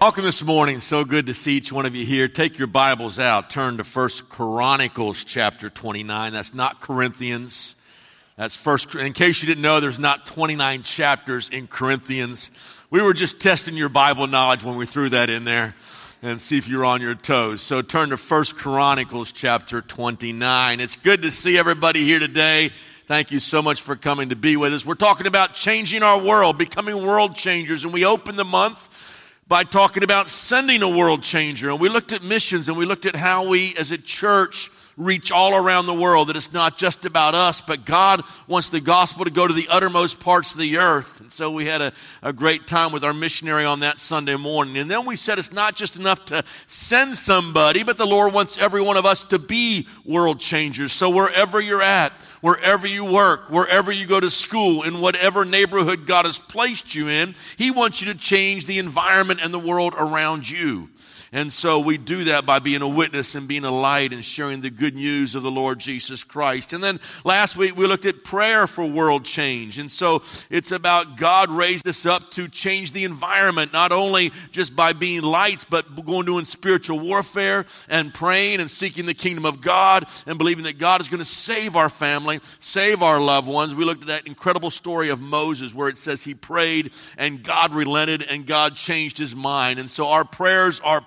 Welcome this morning. So good to see each one of you here. Take your Bibles out. Turn to First Chronicles chapter 29. That's not Corinthians. That's first in case you didn't know there's not 29 chapters in Corinthians. We were just testing your Bible knowledge when we threw that in there and see if you're on your toes. So turn to First Chronicles chapter 29. It's good to see everybody here today. Thank you so much for coming to be with us. We're talking about changing our world, becoming world changers, and we open the month by talking about sending a world changer. And we looked at missions and we looked at how we as a church reach all around the world, that it's not just about us, but God wants the gospel to go to the uttermost parts of the earth. And so we had a, a great time with our missionary on that Sunday morning. And then we said it's not just enough to send somebody, but the Lord wants every one of us to be world changers. So wherever you're at, wherever you work, wherever you go to school, in whatever neighborhood God has placed you in, He wants you to change the environment and the world around you. And so we do that by being a witness and being a light and sharing the good news of the Lord Jesus Christ. And then last week we looked at prayer for world change. And so it's about God raised us up to change the environment, not only just by being lights, but going to doing spiritual warfare and praying and seeking the kingdom of God and believing that God is going to save our family, save our loved ones. We looked at that incredible story of Moses where it says he prayed and God relented and God changed his mind. And so our prayers are.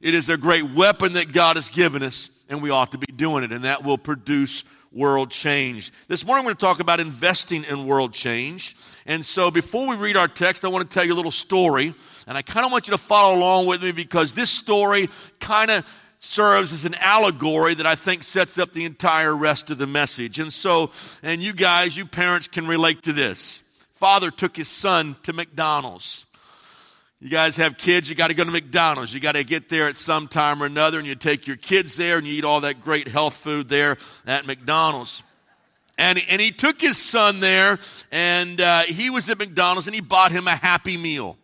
It is a great weapon that God has given us, and we ought to be doing it, and that will produce world change. This morning, I'm going to talk about investing in world change. And so, before we read our text, I want to tell you a little story, and I kind of want you to follow along with me because this story kind of serves as an allegory that I think sets up the entire rest of the message. And so, and you guys, you parents can relate to this. Father took his son to McDonald's. You guys have kids, you got to go to McDonald's. You got to get there at some time or another, and you take your kids there and you eat all that great health food there at McDonald's. And, and he took his son there, and uh, he was at McDonald's, and he bought him a Happy Meal.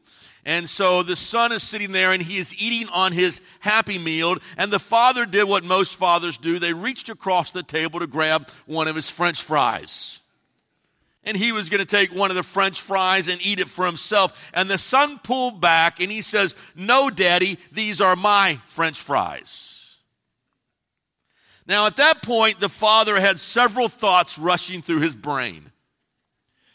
And so the son is sitting there and he is eating on his happy meal. And the father did what most fathers do. They reached across the table to grab one of his french fries and he was going to take one of the french fries and eat it for himself. And the son pulled back and he says, No, daddy, these are my french fries. Now, at that point, the father had several thoughts rushing through his brain.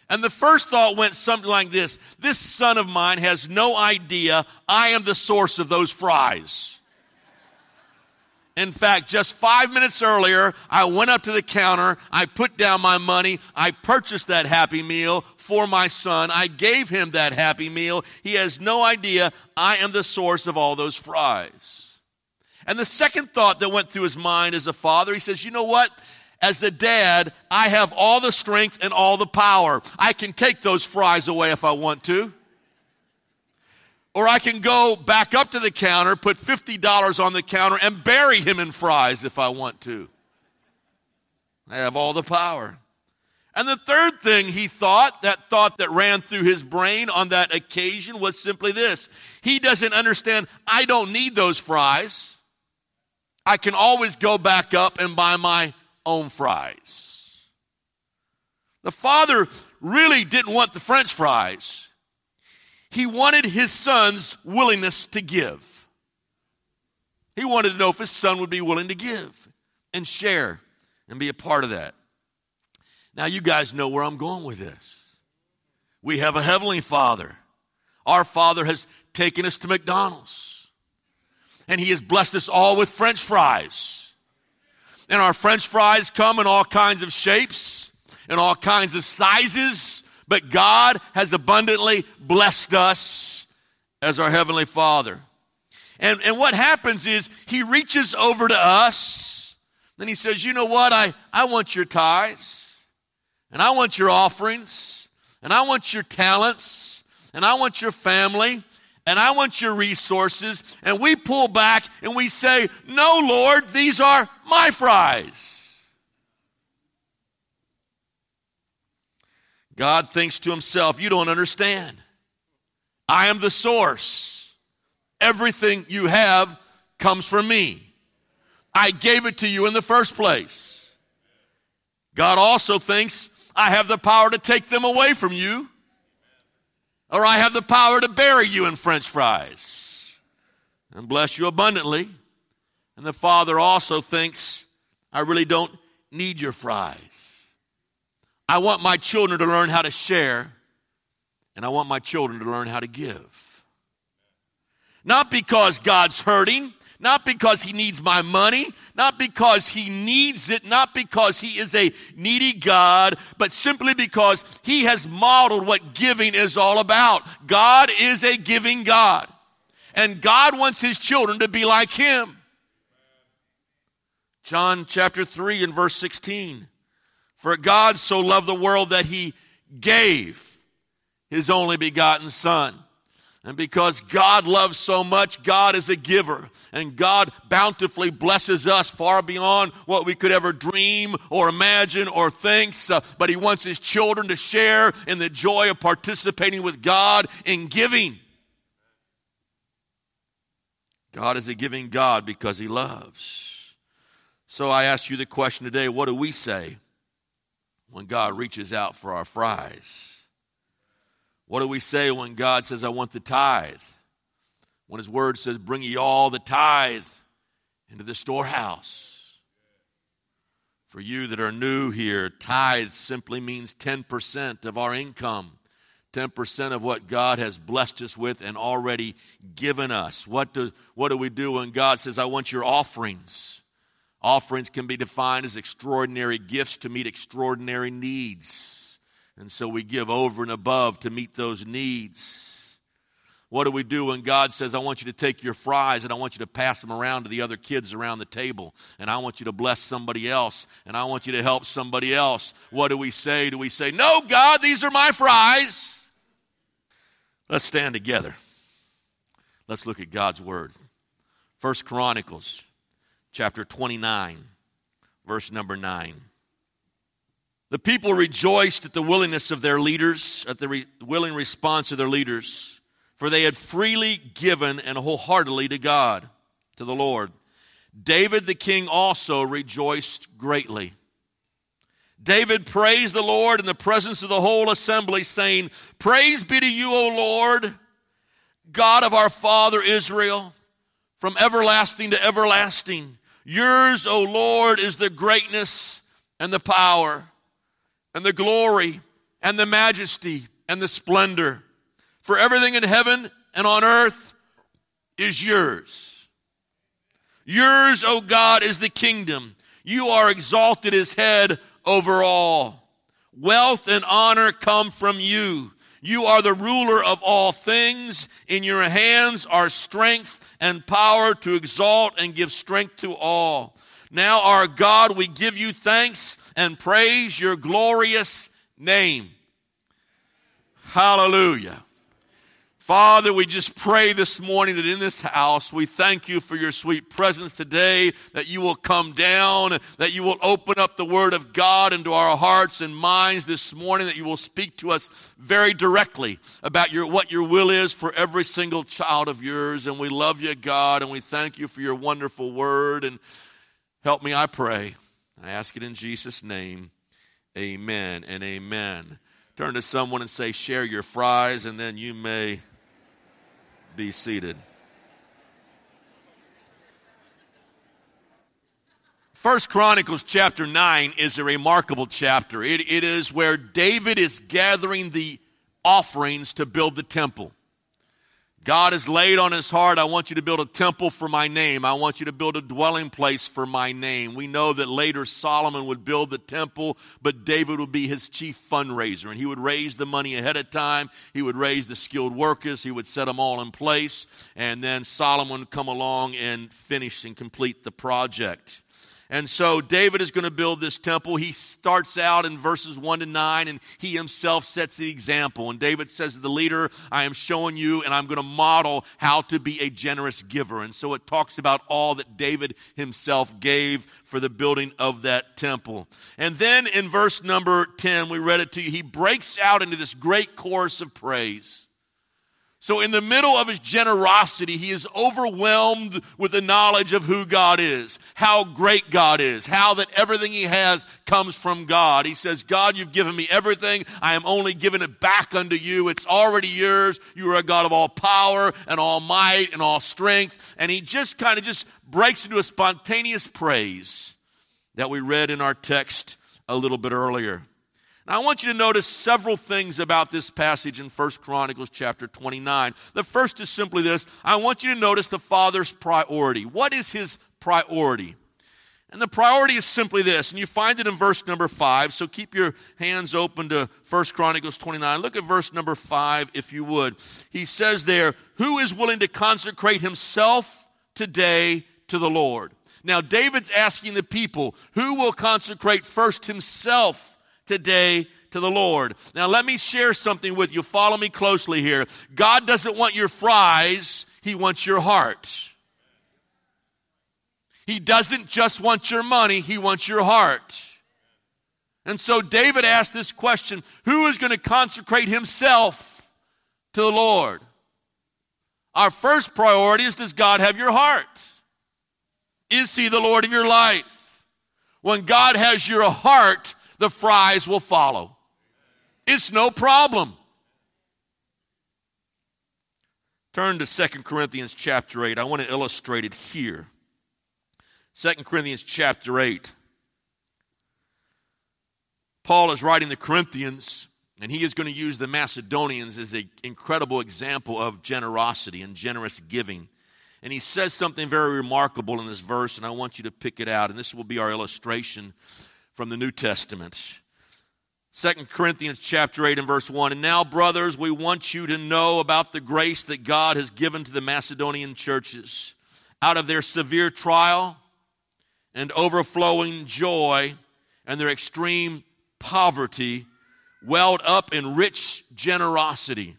And the first thought went something like this This son of mine has no idea I am the source of those fries. In fact, just five minutes earlier, I went up to the counter, I put down my money, I purchased that Happy Meal for my son, I gave him that Happy Meal. He has no idea I am the source of all those fries. And the second thought that went through his mind as a father, he says, You know what? As the dad, I have all the strength and all the power. I can take those fries away if I want to. Or I can go back up to the counter, put $50 on the counter, and bury him in fries if I want to. I have all the power. And the third thing he thought, that thought that ran through his brain on that occasion, was simply this He doesn't understand, I don't need those fries. I can always go back up and buy my own fries. The father really didn't want the french fries. He wanted his son's willingness to give. He wanted to know if his son would be willing to give and share and be a part of that. Now, you guys know where I'm going with this. We have a Heavenly Father. Our Father has taken us to McDonald's, and He has blessed us all with French fries. And our French fries come in all kinds of shapes and all kinds of sizes but God has abundantly blessed us as our Heavenly Father. And, and what happens is He reaches over to us, then He says, You know what? I, I want your tithes, and I want your offerings, and I want your talents, and I want your family, and I want your resources. And we pull back and we say, No, Lord, these are my fries. God thinks to himself, You don't understand. I am the source. Everything you have comes from me. I gave it to you in the first place. God also thinks I have the power to take them away from you, or I have the power to bury you in french fries and bless you abundantly. And the Father also thinks I really don't need your fries. I want my children to learn how to share, and I want my children to learn how to give. Not because God's hurting, not because he needs my money, not because he needs it, not because he is a needy God, but simply because he has modeled what giving is all about. God is a giving God. And God wants his children to be like him. John chapter 3 and verse 16. For God so loved the world that he gave his only begotten Son and because God loves so much, God is a giver. And God bountifully blesses us far beyond what we could ever dream or imagine or think. Uh, but He wants His children to share in the joy of participating with God in giving. God is a giving God because He loves. So I ask you the question today what do we say when God reaches out for our fries? What do we say when God says, I want the tithe? When His Word says, Bring ye all the tithe into the storehouse. For you that are new here, tithe simply means 10% of our income. 10% of what God has blessed us with and already given us. What do, what do we do when God says, I want your offerings? Offerings can be defined as extraordinary gifts to meet extraordinary needs. And so we give over and above to meet those needs. What do we do when God says, I want you to take your fries and I want you to pass them around to the other kids around the table and I want you to bless somebody else and I want you to help somebody else? What do we say? Do we say, No, God, these are my fries? Let's stand together. Let's look at God's word. First Chronicles chapter 29, verse number 9. The people rejoiced at the willingness of their leaders, at the re- willing response of their leaders, for they had freely given and wholeheartedly to God, to the Lord. David the king also rejoiced greatly. David praised the Lord in the presence of the whole assembly, saying, Praise be to you, O Lord, God of our father Israel, from everlasting to everlasting. Yours, O Lord, is the greatness and the power and the glory and the majesty and the splendor. For everything in heaven and on earth is yours. Yours, O God, is the kingdom. You are exalted as head over all. Wealth and honor come from you. You are the ruler of all things. In your hands are strength and power to exalt and give strength to all. Now, our God, we give you thanks and praise your glorious name. Hallelujah. Father, we just pray this morning that in this house, we thank you for your sweet presence today, that you will come down, that you will open up the Word of God into our hearts and minds this morning, that you will speak to us very directly about your, what your will is for every single child of yours. And we love you, God, and we thank you for your wonderful Word. And help me, I pray. I ask it in Jesus' name. Amen and amen. Turn to someone and say, Share your fries, and then you may be seated. First Chronicles chapter 9 is a remarkable chapter. It, it is where David is gathering the offerings to build the temple. God has laid on his heart, I want you to build a temple for my name. I want you to build a dwelling place for my name. We know that later Solomon would build the temple, but David would be his chief fundraiser. And he would raise the money ahead of time. He would raise the skilled workers. He would set them all in place. And then Solomon would come along and finish and complete the project. And so David is going to build this temple. He starts out in verses 1 to 9, and he himself sets the example. And David says to the leader, I am showing you, and I'm going to model how to be a generous giver. And so it talks about all that David himself gave for the building of that temple. And then in verse number 10, we read it to you, he breaks out into this great chorus of praise. So, in the middle of his generosity, he is overwhelmed with the knowledge of who God is, how great God is, how that everything he has comes from God. He says, God, you've given me everything. I am only giving it back unto you. It's already yours. You are a God of all power and all might and all strength. And he just kind of just breaks into a spontaneous praise that we read in our text a little bit earlier. Now, I want you to notice several things about this passage in 1 Chronicles chapter 29. The first is simply this I want you to notice the Father's priority. What is his priority? And the priority is simply this, and you find it in verse number 5. So keep your hands open to 1 Chronicles 29. Look at verse number 5, if you would. He says there, Who is willing to consecrate himself today to the Lord? Now, David's asking the people, Who will consecrate first himself today to the Lord. Now, let me share something with you. Follow me closely here. God doesn't want your fries, He wants your heart. He doesn't just want your money, He wants your heart. And so David asked this question Who is going to consecrate himself to the Lord? Our first priority is Does God have your heart? Is He the Lord of your life? When God has your heart, the fries will follow. It's no problem. Turn to Second Corinthians chapter 8. I want to illustrate it here. Second Corinthians chapter 8. Paul is writing the Corinthians, and he is going to use the Macedonians as an incredible example of generosity and generous giving. And he says something very remarkable in this verse, and I want you to pick it out. And this will be our illustration from the New Testament. 2 Corinthians chapter 8 and verse 1. And now, brothers, we want you to know about the grace that God has given to the Macedonian churches. Out of their severe trial and overflowing joy and their extreme poverty, welled up in rich generosity.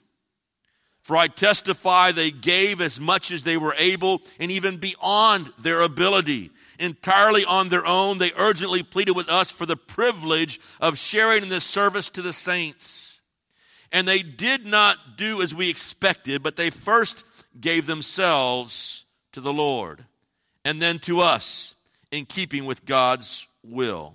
For I testify they gave as much as they were able and even beyond their ability entirely on their own, they urgently pleaded with us for the privilege of sharing in this service to the saints. And they did not do as we expected, but they first gave themselves to the Lord and then to us in keeping with God's will.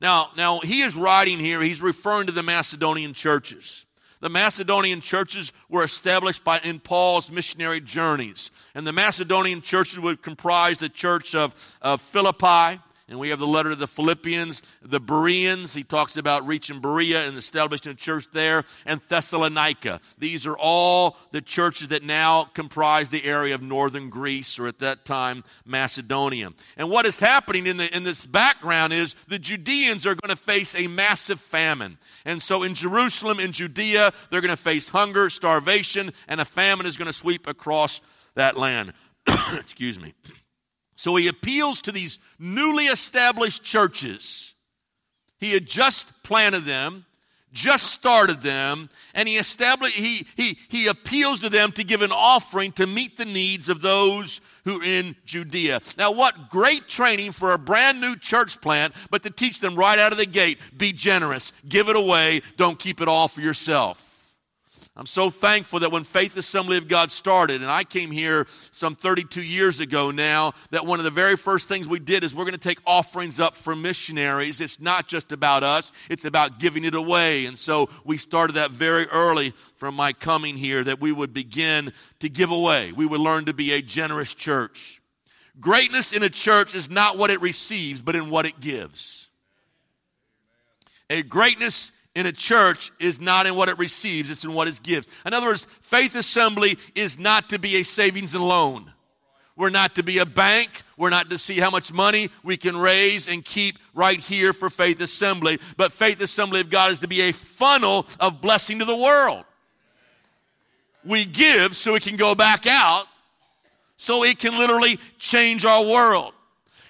Now, now he is writing here, he's referring to the Macedonian churches. The Macedonian churches were established by, in Paul's missionary journeys. And the Macedonian churches would comprise the church of, of Philippi, and we have the letter to the Philippians, the Bereans. He talks about reaching Berea and establishing a church there, and Thessalonica. These are all the churches that now comprise the area of northern Greece, or at that time, Macedonia. And what is happening in, the, in this background is the Judeans are going to face a massive famine. And so in Jerusalem, in Judea, they're going to face hunger, starvation, and a famine is going to sweep across that land. Excuse me. So he appeals to these newly established churches. He had just planted them, just started them, and he established he he he appeals to them to give an offering to meet the needs of those who are in Judea. Now, what great training for a brand new church plant, but to teach them right out of the gate, be generous, give it away, don't keep it all for yourself. I'm so thankful that when Faith Assembly of God started, and I came here some 32 years ago now, that one of the very first things we did is we're going to take offerings up for missionaries. It's not just about us, it's about giving it away. And so we started that very early from my coming here that we would begin to give away. We would learn to be a generous church. Greatness in a church is not what it receives, but in what it gives. A greatness in a church is not in what it receives, it's in what it gives. In other words, faith assembly is not to be a savings and loan. We're not to be a bank. We're not to see how much money we can raise and keep right here for Faith Assembly. But Faith Assembly of God is to be a funnel of blessing to the world. We give so it can go back out, so it can literally change our world.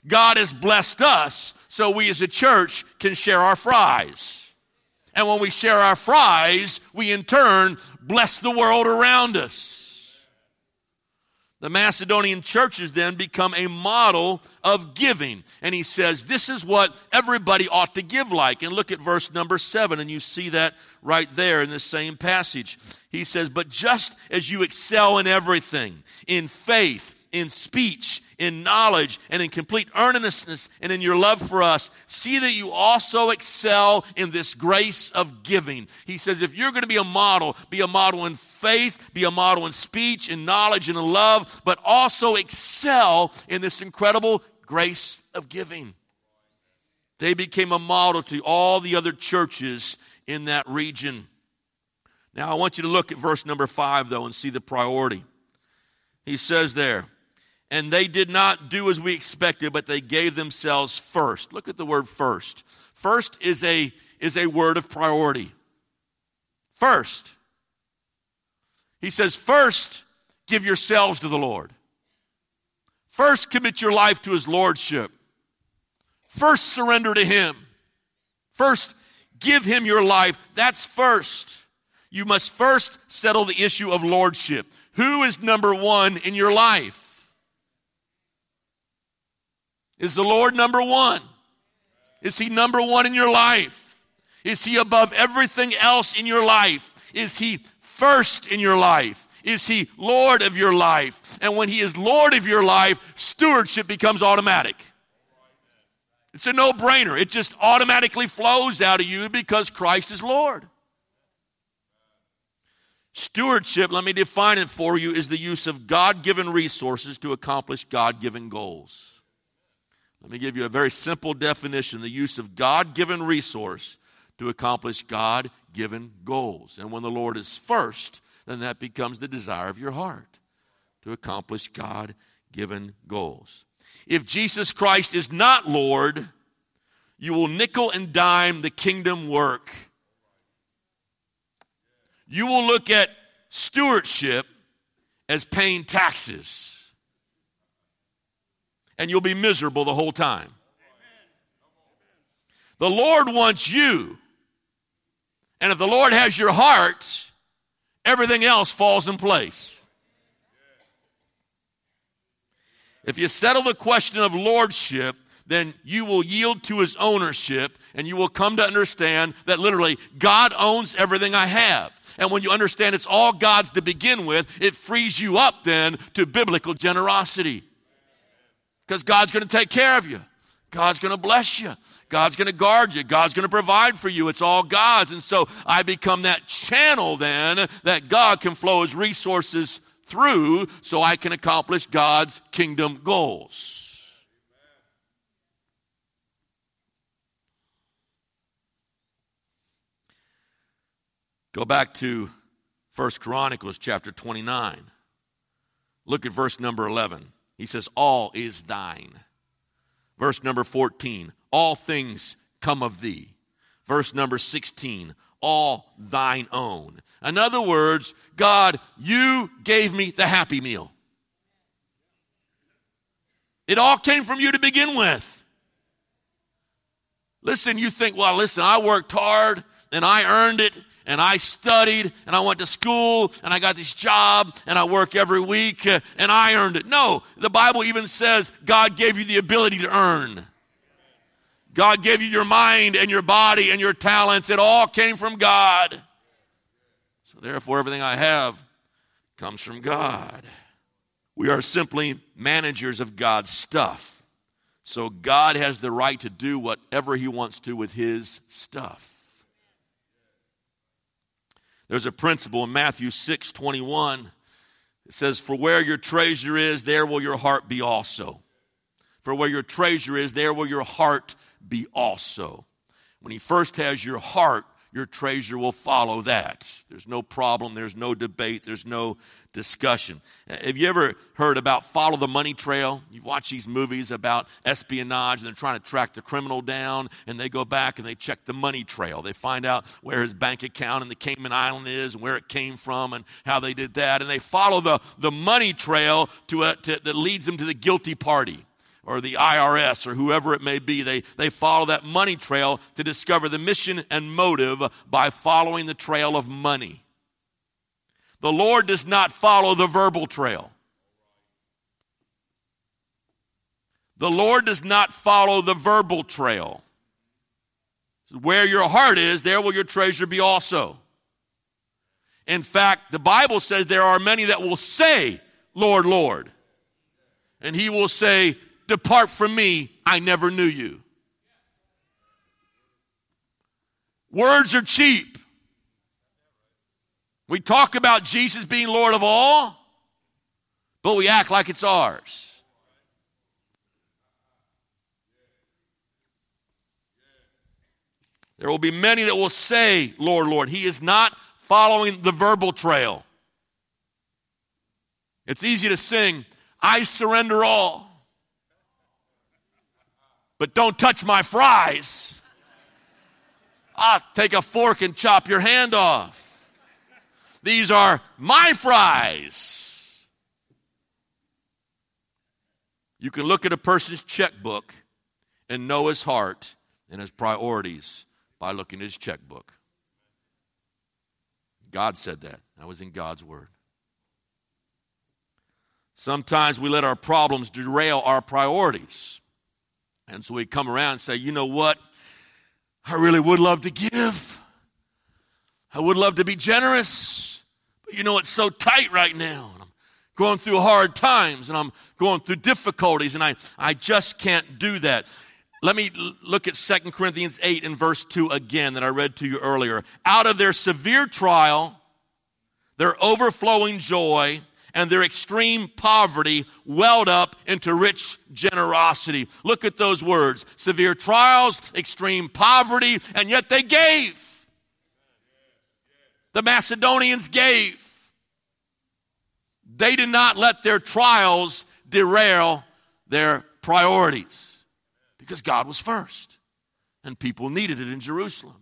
God has blessed us so we as a church can share our fries. And when we share our fries, we in turn bless the world around us. The Macedonian churches then become a model of giving. And he says, This is what everybody ought to give like. And look at verse number seven, and you see that right there in the same passage. He says, But just as you excel in everything, in faith, in speech, in knowledge, and in complete earnestness, and in your love for us. See that you also excel in this grace of giving. He says, if you're going to be a model, be a model in faith, be a model in speech, in knowledge, and in love, but also excel in this incredible grace of giving. They became a model to all the other churches in that region. Now, I want you to look at verse number five, though, and see the priority. He says there, and they did not do as we expected, but they gave themselves first. Look at the word first. First is a, is a word of priority. First. He says, first, give yourselves to the Lord. First, commit your life to his lordship. First, surrender to him. First, give him your life. That's first. You must first settle the issue of lordship. Who is number one in your life? Is the Lord number one? Is He number one in your life? Is He above everything else in your life? Is He first in your life? Is He Lord of your life? And when He is Lord of your life, stewardship becomes automatic. It's a no brainer. It just automatically flows out of you because Christ is Lord. Stewardship, let me define it for you, is the use of God given resources to accomplish God given goals. Let me give you a very simple definition the use of God given resource to accomplish God given goals. And when the Lord is first, then that becomes the desire of your heart to accomplish God given goals. If Jesus Christ is not Lord, you will nickel and dime the kingdom work. You will look at stewardship as paying taxes and you'll be miserable the whole time. The Lord wants you. And if the Lord has your heart, everything else falls in place. If you settle the question of lordship, then you will yield to his ownership and you will come to understand that literally God owns everything I have. And when you understand it's all God's to begin with, it frees you up then to biblical generosity because God's going to take care of you. God's going to bless you. God's going to guard you. God's going to provide for you. It's all God's. And so I become that channel then that God can flow his resources through so I can accomplish God's kingdom goals. Go back to First Chronicles chapter 29. Look at verse number 11. He says, All is thine. Verse number 14, All things come of thee. Verse number 16, All thine own. In other words, God, you gave me the happy meal. It all came from you to begin with. Listen, you think, well, listen, I worked hard and I earned it and I studied and I went to school and I got this job and I work every week uh, and I earned it. No, the Bible even says God gave you the ability to earn. God gave you your mind and your body and your talents. It all came from God. So therefore, everything I have comes from God. We are simply managers of God's stuff. So God has the right to do whatever He wants to with His stuff. There's a principle in Matthew 6 21. It says, For where your treasure is, there will your heart be also. For where your treasure is, there will your heart be also. When he first has your heart, your treasure will follow that. There's no problem, there's no debate, there's no discussion. Uh, have you ever heard about Follow the Money Trail? You watch these movies about espionage and they're trying to track the criminal down and they go back and they check the money trail. They find out where his bank account in the Cayman Island is and where it came from and how they did that. And they follow the, the money trail to, a, to that leads them to the guilty party. or the IRS or whoever it may be. They, they follow that money trail to discover the mission and motive by following the trail of money. The Lord does not follow the verbal trail. The Lord does not follow the verbal trail. Where your heart is, there will your treasure be also. In fact, the Bible says there are many that will say, Lord, Lord. And he will say, Depart from me, I never knew you. Words are cheap. We talk about Jesus being Lord of all, but we act like it's ours. There will be many that will say, Lord, Lord. He is not following the verbal trail. It's easy to sing, I surrender all. But don't touch my fries. I'll take a fork and chop your hand off. These are my fries. You can look at a person's checkbook and know his heart and his priorities by looking at his checkbook. God said that. That was in God's word. Sometimes we let our problems derail our priorities. And so we come around and say, you know what? I really would love to give. I would love to be generous. You know, it's so tight right now. And I'm going through hard times and I'm going through difficulties and I, I just can't do that. Let me look at 2 Corinthians 8 and verse 2 again that I read to you earlier. Out of their severe trial, their overflowing joy, and their extreme poverty welled up into rich generosity. Look at those words severe trials, extreme poverty, and yet they gave. The Macedonians gave. They did not let their trials derail their priorities because God was first. And people needed it in Jerusalem.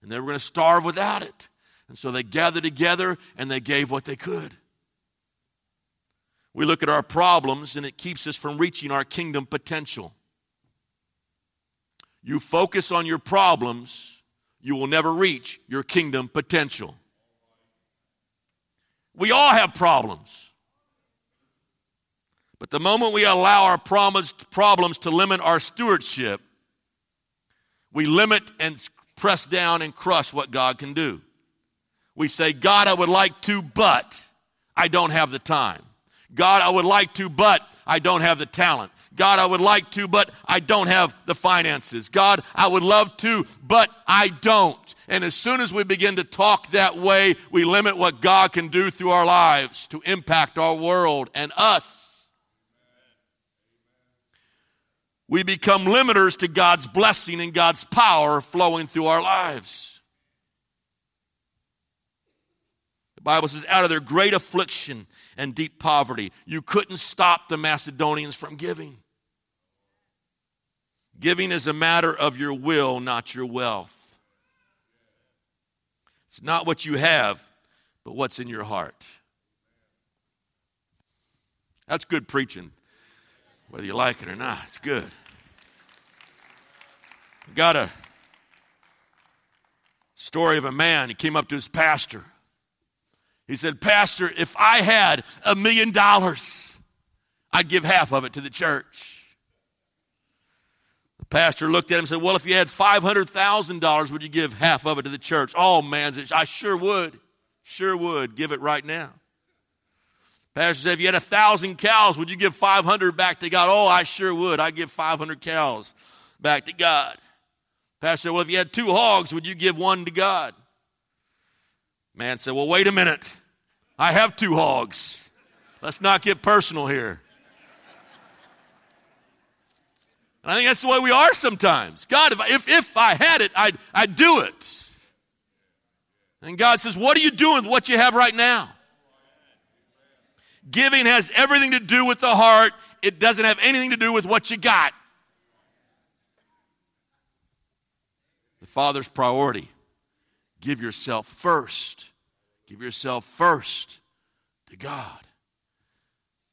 And they were going to starve without it. And so they gathered together and they gave what they could. We look at our problems and it keeps us from reaching our kingdom potential. You focus on your problems, you will never reach your kingdom potential. We all have problems. But the moment we allow our problems to limit our stewardship, we limit and press down and crush what God can do. We say, God, I would like to, but I don't have the time. God, I would like to, but I don't have the talent. God, I would like to, but I don't have the finances. God, I would love to, but I don't. And as soon as we begin to talk that way, we limit what God can do through our lives to impact our world and us. we become limiters to God's blessing and God's power flowing through our lives. The Bible says, out of their great affliction and deep poverty, you couldn't stop the Macedonians from giving. Giving is a matter of your will, not your wealth. It's not what you have, but what's in your heart. That's good preaching whether you like it or not. It's good. Got a story of a man. He came up to his pastor. He said, Pastor, if I had a million dollars, I'd give half of it to the church. Pastor looked at him and said, Well, if you had $500,000, would you give half of it to the church? Oh, man, I sure would. Sure would. Give it right now. Pastor said, if you had a thousand cows, would you give 500 back to God? Oh, I sure would. I give 500 cows back to God. Pastor said, well, if you had two hogs, would you give one to God? Man said, well, wait a minute. I have two hogs. Let's not get personal here. And I think that's the way we are sometimes. God, if, if, if I had it, I'd, I'd do it. And God says, what are you doing with what you have right now? Giving has everything to do with the heart, it doesn't have anything to do with what you got. The Father's priority give yourself first. Give yourself first to God,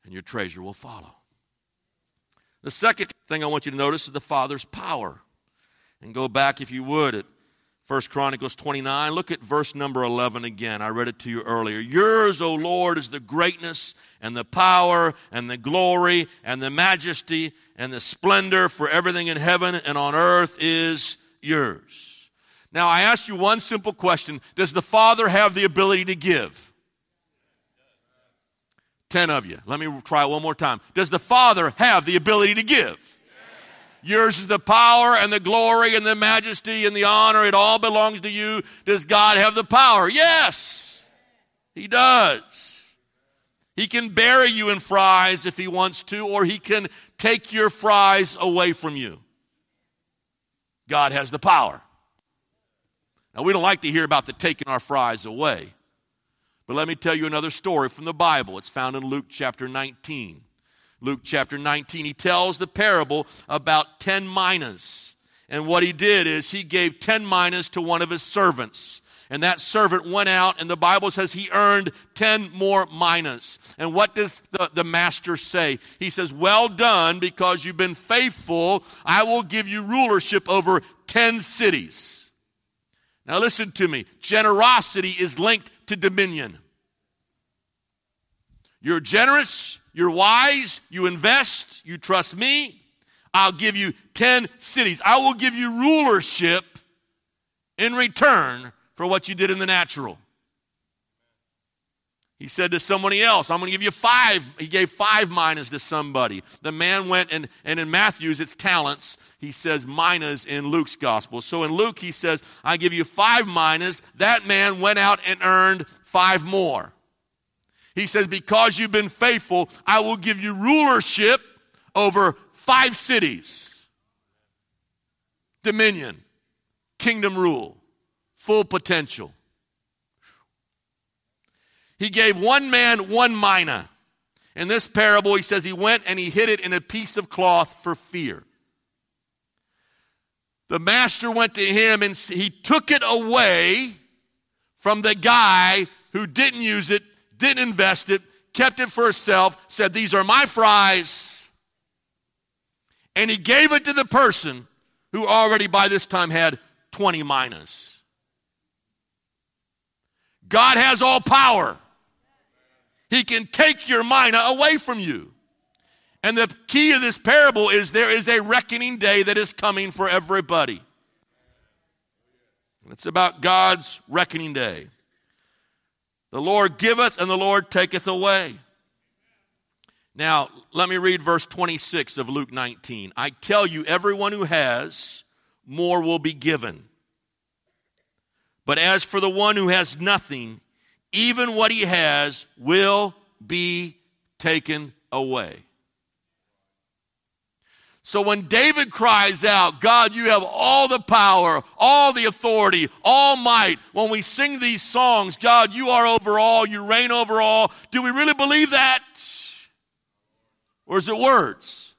and your treasure will follow. The second thing I want you to notice is the Father's power. And go back, if you would, at 1 Chronicles 29. Look at verse number 11 again. I read it to you earlier. Yours, O Lord, is the greatness and the power and the glory and the majesty and the splendor, for everything in heaven and on earth is yours. Now, I ask you one simple question Does the Father have the ability to give? Ten of you. Let me try one more time. Does the Father have the ability to give? Yours is the power and the glory and the majesty and the honor. It all belongs to you. Does God have the power? Yes, He does. He can bury you in fries if He wants to, or He can take your fries away from you. God has the power. Now, we don't like to hear about the taking our fries away. But let me tell you another story from the Bible. It's found in Luke chapter 19. Luke chapter 19, he tells the parable about 10 minas. And what he did is he gave 10 minas to one of his servants. And that servant went out, and the Bible says he earned 10 more minas. And what does the, the master say? He says, Well done, because you've been faithful. I will give you rulership over 10 cities. Now, listen to me generosity is linked to dominion. You're generous, you're wise, you invest, you trust me. I'll give you 10 cities. I will give you rulership in return for what you did in the natural. He said to somebody else, I'm going to give you five. He gave five minas to somebody. The man went, and, and in Matthew's, it's talents. He says minas in Luke's gospel. So in Luke, he says, I give you five minas. That man went out and earned five more. He says, Because you've been faithful, I will give you rulership over five cities. Dominion, kingdom rule, full potential. He gave one man one mina. In this parable, he says he went and he hid it in a piece of cloth for fear. The master went to him and he took it away from the guy who didn't use it didn't invest it, kept it for himself, said, These are my fries. And he gave it to the person who already by this time had 20 minas. God has all power. He can take your mina away from you. And the key of this parable is there is a reckoning day that is coming for everybody. It's about God's reckoning day. The Lord giveth and the Lord taketh away. Now, let me read verse 26 of Luke 19. I tell you, everyone who has, more will be given. But as for the one who has nothing, even what he has will be taken away. So when David cries out, God, you have all the power, all the authority, all might, when we sing these songs, God, you are over all, you reign over all, do we really believe that? Or is it words?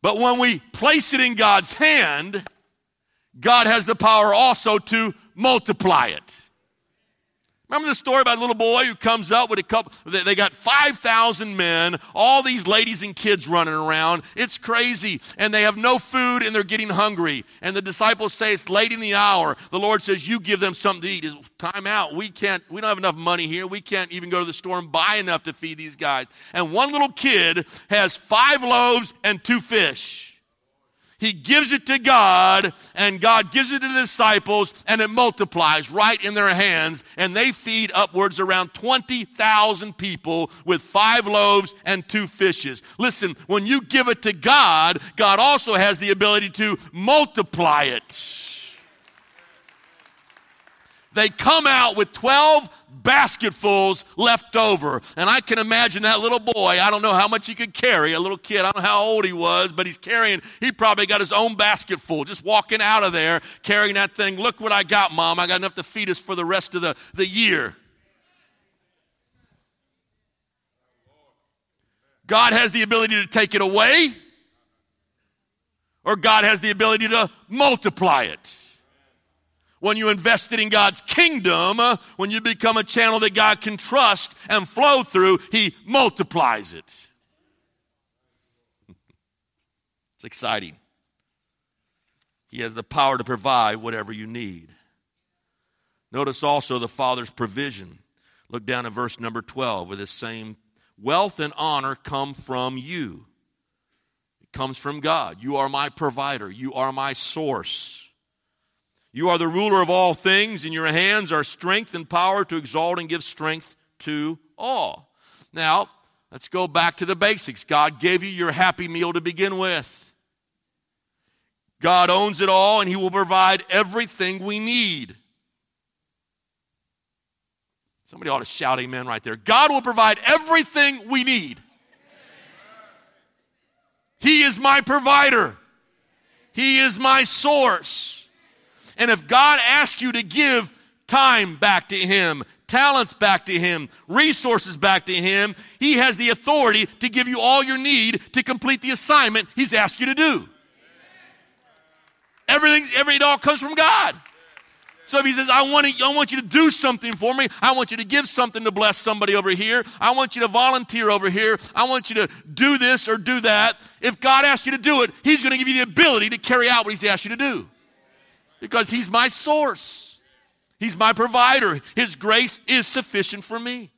But when we place it in God's hand, God has the power also to multiply it. Remember the story about a little boy who comes up with a couple, they got 5,000 men, all these ladies and kids running around. It's crazy. And they have no food and they're getting hungry. And the disciples say it's late in the hour. The Lord says, You give them something to eat. It's time out. We can't, we don't have enough money here. We can't even go to the store and buy enough to feed these guys. And one little kid has five loaves and two fish. He gives it to God, and God gives it to the disciples, and it multiplies right in their hands. And they feed upwards around 20,000 people with five loaves and two fishes. Listen, when you give it to God, God also has the ability to multiply it. They come out with 12 basketfuls left over. And I can imagine that little boy, I don't know how much he could carry, a little kid, I don't know how old he was, but he's carrying, he probably got his own basketful, just walking out of there carrying that thing. Look what I got, Mom. I got enough to feed us for the rest of the, the year. God has the ability to take it away, or God has the ability to multiply it when you invest it in God's kingdom, uh, when you become a channel that God can trust and flow through, He multiplies it. It's exciting. He has the power to provide whatever you need. Notice also the Father's provision. Look down at verse number 12 with this same wealth and honor come from you. It comes from God. You are my provider, you are my source. You are the ruler of all things. In your hands are strength and power to exalt and give strength to all. Now, let's go back to the basics. God gave you your happy meal to begin with. God owns it all, and He will provide everything we need. Somebody ought to shout amen right there. God will provide everything we need. He is my provider, He is my source. And if God asks you to give time back to Him, talents back to Him, resources back to Him, He has the authority to give you all you need to complete the assignment He's asked you to do. Everything, every, it all comes from God. So if he says, I want, to, I want you to do something for me, I want you to give something to bless somebody over here, I want you to volunteer over here, I want you to do this or do that. If God asks you to do it, he's going to give you the ability to carry out what he's asked you to do. Because he's my source, he's my provider. His grace is sufficient for me.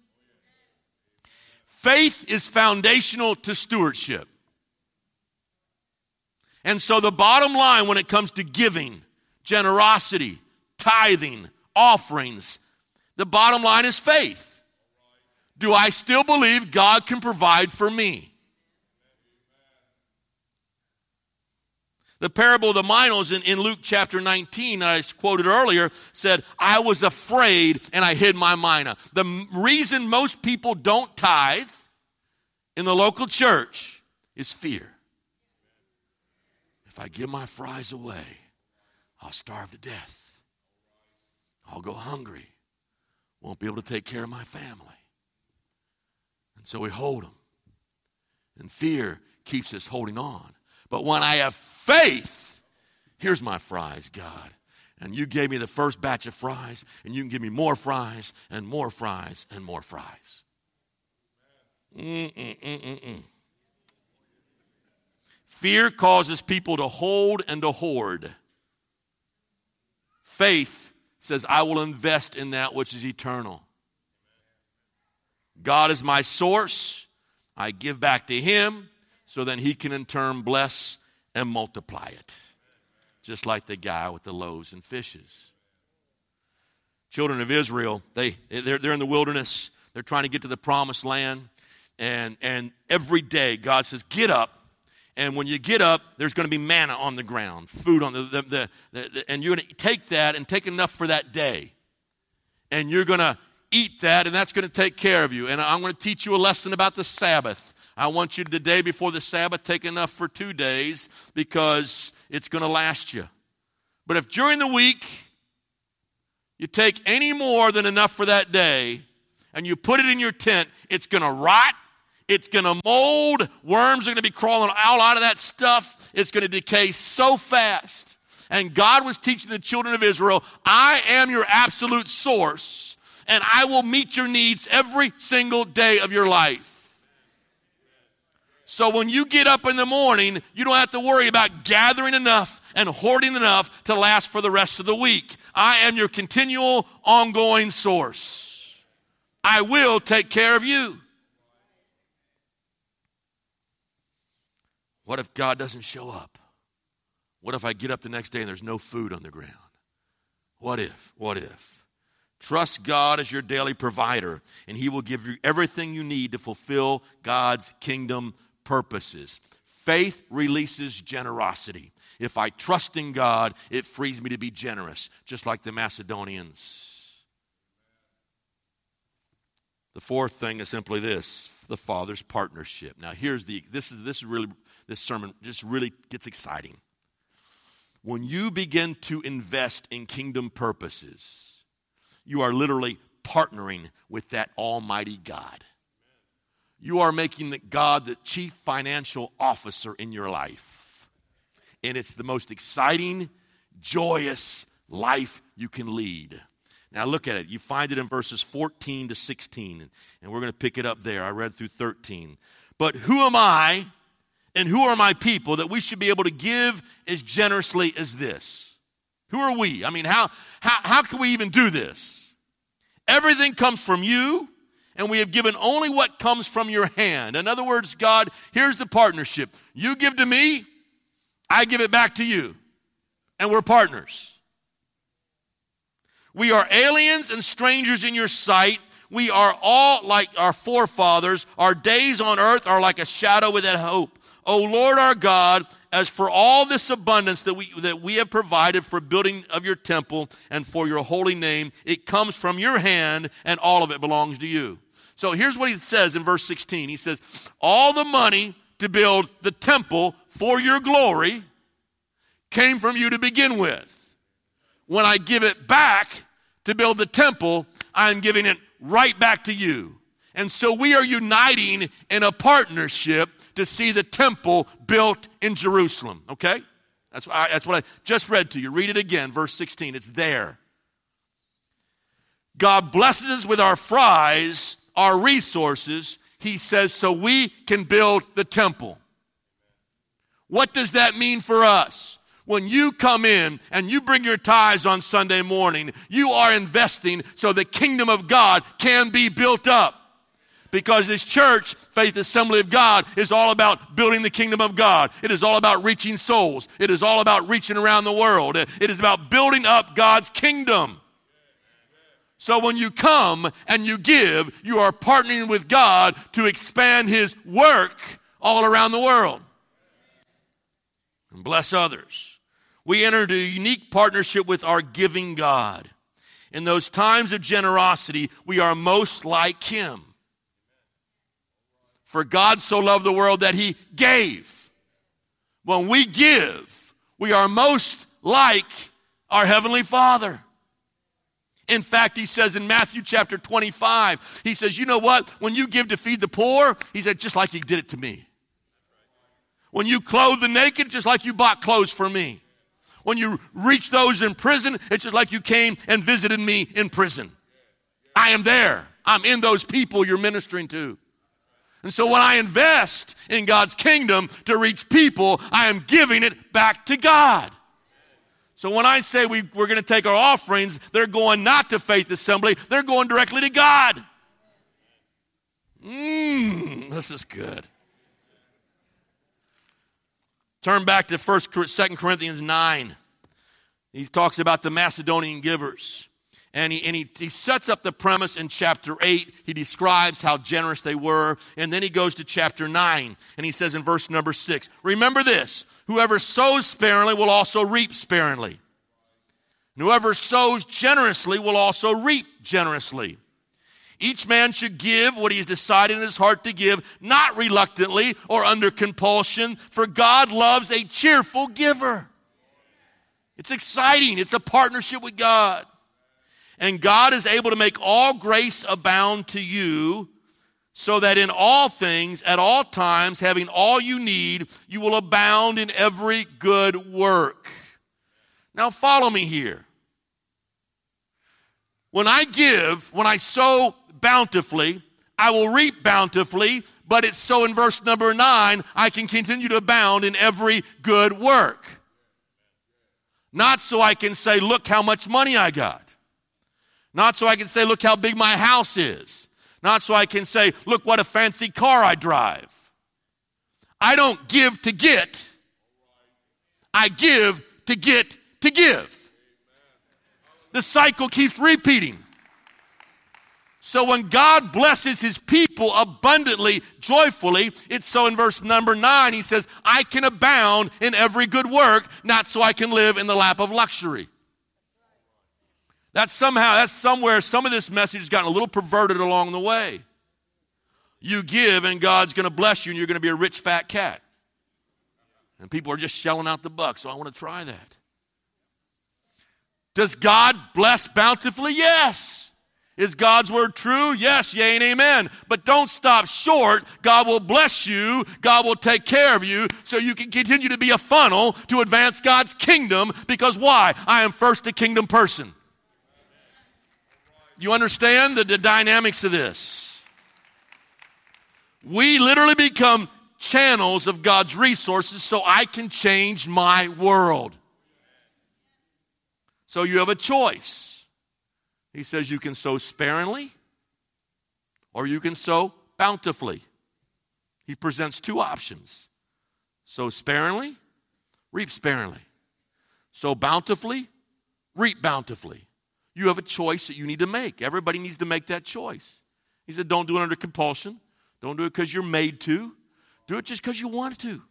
Faith is foundational to stewardship. And so, the bottom line when it comes to giving, generosity, tithing, offerings, the bottom line is faith. Do I still believe God can provide for me? The parable of the minas in, in Luke chapter 19, I quoted earlier, said, I was afraid and I hid my mina. The reason most people don't tithe in the local church is fear. If I give my fries away, I'll starve to death. I'll go hungry. Won't be able to take care of my family. And so we hold them. And fear keeps us holding on. But when I have faith, here's my fries, God. And you gave me the first batch of fries, and you can give me more fries, and more fries, and more fries. Mm-mm-mm-mm-mm. Fear causes people to hold and to hoard. Faith says, I will invest in that which is eternal. God is my source. I give back to Him so then He can in turn bless and multiply it. Just like the guy with the loaves and fishes. Children of Israel, they, they're, they're in the wilderness. They're trying to get to the promised land. And, and every day, God says, Get up and when you get up, there's going to be manna on the ground, food on the, the, the, the and you're going to take that and take enough for that day. And you're going to eat that, and that's going to take care of you. And I'm going to teach you a lesson about the Sabbath. I want you the day before the Sabbath, take enough for two days because it's going to last you. But if during the week you take any more than enough for that day and you put it in your tent, it's going to rot it's going to mold. Worms are going to be crawling all out of that stuff. It's going to decay so fast. And God was teaching the children of Israel I am your absolute source, and I will meet your needs every single day of your life. So when you get up in the morning, you don't have to worry about gathering enough and hoarding enough to last for the rest of the week. I am your continual, ongoing source. I will take care of you. What if God doesn't show up? What if I get up the next day and there's no food on the ground? What if? What if? Trust God as your daily provider, and He will give you everything you need to fulfill God's kingdom purposes. Faith releases generosity. If I trust in God, it frees me to be generous, just like the Macedonians. The fourth thing is simply this the Father's partnership. Now, here's the this is this is really this sermon just really gets exciting. When you begin to invest in kingdom purposes, you are literally partnering with that Almighty God. You are making the God the chief financial officer in your life. And it's the most exciting, joyous life you can lead. Now look at it. You find it in verses 14 to 16, and we're going to pick it up there. I read through 13. But who am I and who are my people that we should be able to give as generously as this? Who are we? I mean, how, how, how can we even do this? Everything comes from you, and we have given only what comes from your hand. In other words, God, here's the partnership. You give to me, I give it back to you, and we're partners. We are aliens and strangers in your sight. We are all like our forefathers. Our days on earth are like a shadow without hope. O Lord our God, as for all this abundance that we, that we have provided for building of your temple and for your holy name, it comes from your hand and all of it belongs to you. So here's what he says in verse 16. He says, All the money to build the temple for your glory came from you to begin with. When I give it back to build the temple, I'm giving it right back to you. And so we are uniting in a partnership to see the temple built in Jerusalem. Okay? That's what, I, that's what I just read to you. Read it again, verse 16. It's there. God blesses us with our fries, our resources, he says, so we can build the temple. What does that mean for us? When you come in and you bring your tithes on Sunday morning, you are investing so the kingdom of God can be built up. Because this church, Faith Assembly of God, is all about building the kingdom of God. It is all about reaching souls. It is all about reaching around the world. It is about building up God's kingdom. So when you come and you give, you are partnering with God to expand His work all around the world and bless others. We entered a unique partnership with our giving God. In those times of generosity, we are most like Him. For God so loved the world that He gave. When we give, we are most like our Heavenly Father. In fact, he says in Matthew chapter 25, he says, You know what? When you give to feed the poor, he said, just like you did it to me. When you clothe the naked, just like you bought clothes for me. When you reach those in prison, it's just like you came and visited me in prison. I am there. I'm in those people you're ministering to. And so when I invest in God's kingdom to reach people, I am giving it back to God. So when I say we, we're going to take our offerings, they're going not to Faith Assembly, they're going directly to God. Mmm, this is good. Turn back to 1st, 2 Corinthians 9. He talks about the Macedonian givers. And, he, and he, he sets up the premise in chapter 8. He describes how generous they were. And then he goes to chapter 9. And he says in verse number 6 Remember this Whoever sows sparingly will also reap sparingly. And whoever sows generously will also reap generously. Each man should give what he has decided in his heart to give, not reluctantly or under compulsion, for God loves a cheerful giver. It's exciting. It's a partnership with God. And God is able to make all grace abound to you so that in all things, at all times, having all you need, you will abound in every good work. Now, follow me here. When I give, when I sow bountifully, I will reap bountifully, but it's so in verse number nine, I can continue to abound in every good work. Not so I can say, look how much money I got. Not so I can say, look how big my house is. Not so I can say, look what a fancy car I drive. I don't give to get, I give to get to give. The cycle keeps repeating. So when God blesses his people abundantly, joyfully, it's so in verse number nine, he says, I can abound in every good work, not so I can live in the lap of luxury. That's somehow, that's somewhere, some of this message has gotten a little perverted along the way. You give, and God's going to bless you, and you're going to be a rich fat cat. And people are just shelling out the buck, so I want to try that. Does God bless bountifully? Yes. Is God's word true? Yes, yea, and amen. But don't stop short. God will bless you. God will take care of you so you can continue to be a funnel to advance God's kingdom because why? I am first a kingdom person. You understand the, the dynamics of this? We literally become channels of God's resources so I can change my world. So you have a choice. He says you can sow sparingly or you can sow bountifully. He presents two options sow sparingly, reap sparingly. Sow bountifully, reap bountifully. You have a choice that you need to make. Everybody needs to make that choice. He said, Don't do it under compulsion. Don't do it because you're made to. Do it just because you want to.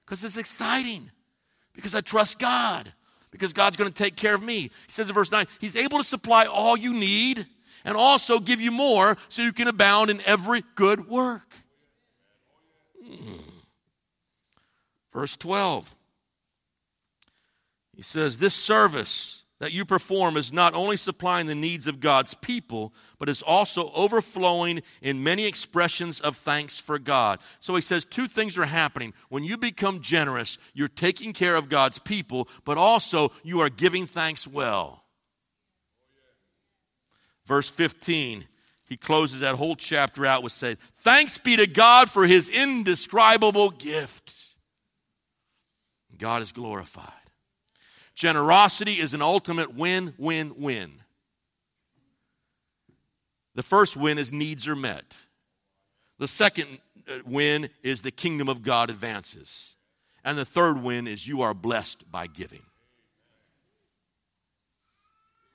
Because it's exciting. Because I trust God. Because God's going to take care of me. He says in verse 9, He's able to supply all you need and also give you more so you can abound in every good work. Hmm. Verse 12, he says, This service that you perform is not only supplying the needs of God's people, but is also overflowing in many expressions of thanks for God. So he says two things are happening. When you become generous, you're taking care of God's people, but also you are giving thanks well. Verse 15, he closes that whole chapter out with saying, Thanks be to God for his indescribable gift. God is glorified. Generosity is an ultimate win, win, win. The first win is needs are met. The second uh, win is the kingdom of God advances. And the third win is you are blessed by giving.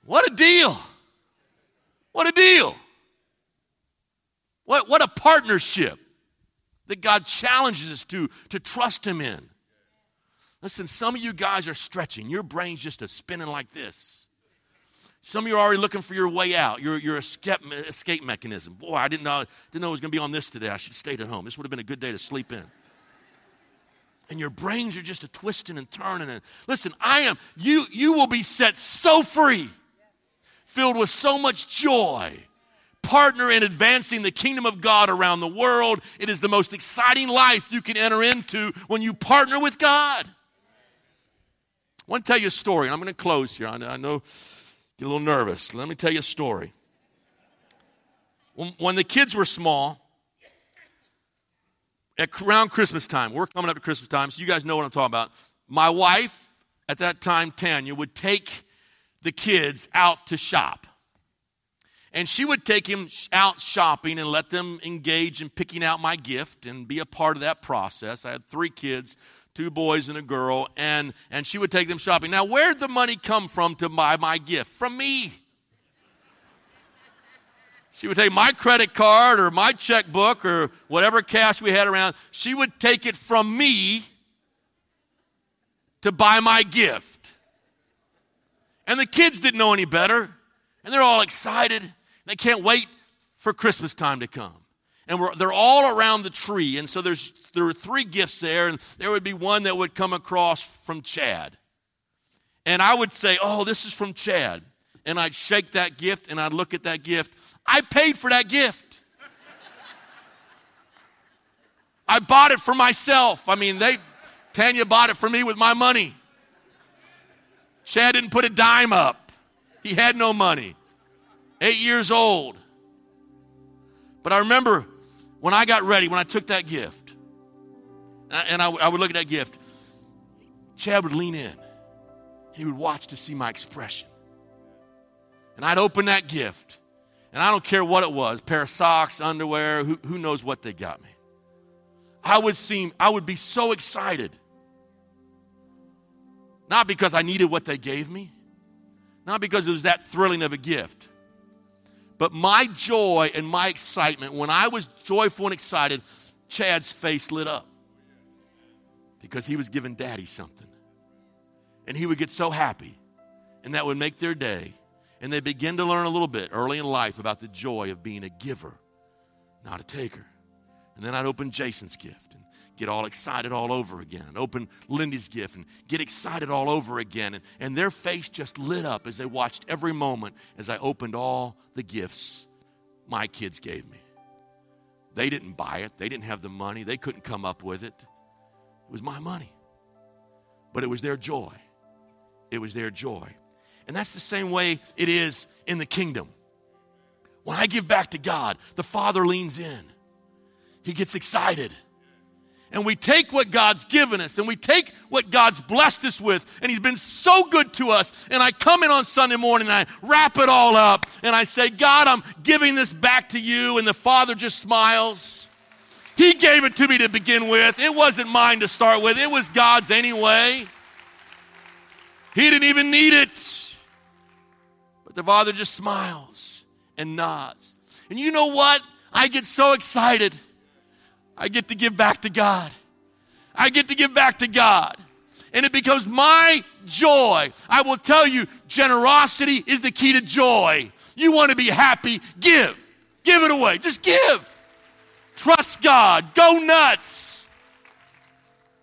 What a deal! What a deal! What, what a partnership that God challenges us to, to trust Him in. Listen, some of you guys are stretching. Your brain's just a spinning like this. Some of you are already looking for your way out, your, your escape, escape mechanism. Boy, I didn't know, didn't know it was going to be on this today. I should have stayed at home. This would have been a good day to sleep in. And your brains are just a twisting and turning. And listen, I am, you, you will be set so free, filled with so much joy partner in advancing the kingdom of God around the world. It is the most exciting life you can enter into when you partner with God. I want to tell you a story, and I'm going to close here. I know, I know get a little nervous. Let me tell you a story. When, when the kids were small, at around Christmas time, we're coming up to Christmas time, so you guys know what I'm talking about. My wife, at that time, Tanya, would take the kids out to shop. And she would take him out shopping and let them engage in picking out my gift and be a part of that process. I had three kids, two boys and a girl, and, and she would take them shopping. Now, where'd the money come from to buy my gift? From me. She would take my credit card or my checkbook or whatever cash we had around. She would take it from me to buy my gift. And the kids didn't know any better. And they're all excited. They can't wait for Christmas time to come and they're all around the tree. And so there's, there were three gifts there, and there would be one that would come across from Chad. And I would say, Oh, this is from Chad. And I'd shake that gift and I'd look at that gift. I paid for that gift. I bought it for myself. I mean, they, Tanya bought it for me with my money. Chad didn't put a dime up, he had no money. Eight years old. But I remember when I got ready, when I took that gift, and I, I would look at that gift, Chad would lean in. He would watch to see my expression. And I'd open that gift, and I don't care what it was pair of socks, underwear, who, who knows what they got me. I would seem, I would be so excited. Not because I needed what they gave me, not because it was that thrilling of a gift, but my joy and my excitement, when I was joyful and excited, Chad's face lit up because he was giving daddy something. And he would get so happy, and that would make their day. And they begin to learn a little bit early in life about the joy of being a giver, not a taker. And then I'd open Jason's gift get all excited all over again and open Lindy's gift and get excited all over again. And, and their face just lit up as they watched every moment as I opened all the gifts my kids gave me. They didn't buy it, they didn't have the money, they couldn't come up with it. It was my money. But it was their joy. It was their joy. And that's the same way it is in the kingdom. When I give back to God, the Father leans in. He gets excited and we take what God's given us and we take what God's blessed us with, and He's been so good to us. And I come in on Sunday morning and I wrap it all up and I say, God, I'm giving this back to you. And the Father just smiles. He gave it to me to begin with. It wasn't mine to start with, it was God's anyway. He didn't even need it. But the Father just smiles and nods. And you know what? I get so excited. I get to give back to God. I get to give back to God. And it becomes my joy. I will tell you, generosity is the key to joy. You want to be happy, give. Give it away. Just give. Trust God. Go nuts.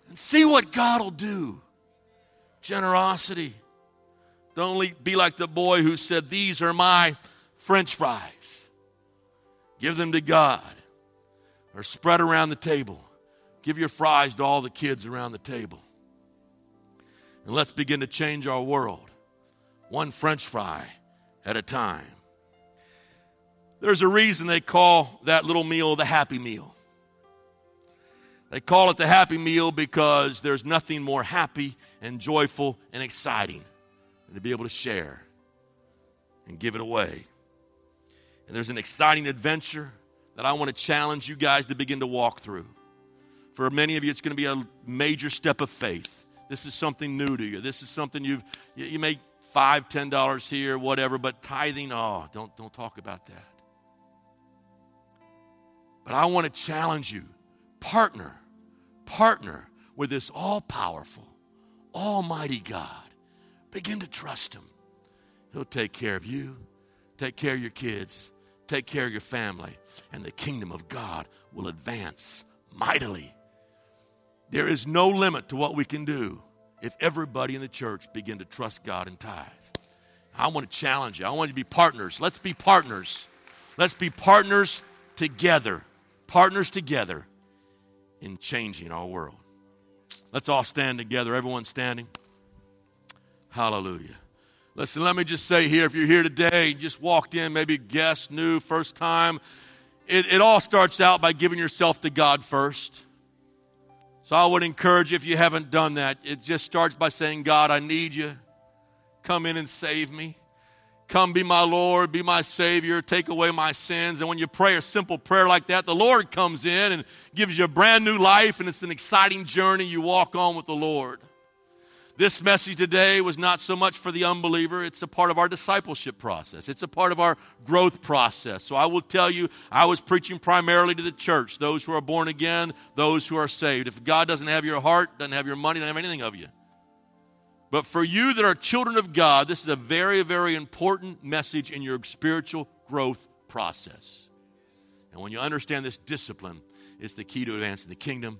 And see what God will do. Generosity. Don't be like the boy who said, These are my french fries. Give them to God. Or spread around the table. Give your fries to all the kids around the table. And let's begin to change our world, one french fry at a time. There's a reason they call that little meal the happy meal. They call it the happy meal because there's nothing more happy and joyful and exciting than to be able to share and give it away. And there's an exciting adventure that I want to challenge you guys to begin to walk through. For many of you, it's going to be a major step of faith. This is something new to you. This is something you've you, make five, ten dollars here, whatever, but tithing, oh, don't don't talk about that. But I want to challenge you. Partner, partner with this all-powerful, almighty God. Begin to trust him. He'll take care of you, take care of your kids, take care of your family, and the kingdom of God will advance mightily. There is no limit to what we can do if everybody in the church begin to trust God and tithe. I want to challenge you. I want you to be partners. Let's be partners. Let's be partners together. Partners together in changing our world. Let's all stand together. Everyone standing. Hallelujah. Listen, let me just say here if you're here today, just walked in, maybe guest, new, first time, it, it all starts out by giving yourself to God first. So I would encourage you if you haven't done that, it just starts by saying, God, I need you. Come in and save me. Come be my Lord, be my Savior, take away my sins. And when you pray a simple prayer like that, the Lord comes in and gives you a brand new life, and it's an exciting journey you walk on with the Lord. This message today was not so much for the unbeliever, it's a part of our discipleship process. It's a part of our growth process. So I will tell you, I was preaching primarily to the church, those who are born again, those who are saved. If God doesn't have your heart, doesn't have your money, doesn't have anything of you. But for you that are children of God, this is a very, very important message in your spiritual growth process. And when you understand this discipline, it's the key to advancing the kingdom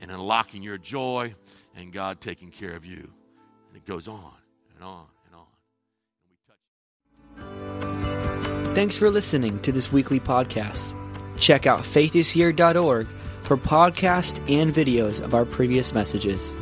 and unlocking your joy and God taking care of you. And it goes on and on and on. Thanks for listening to this weekly podcast. Check out faithishere.org for podcasts and videos of our previous messages.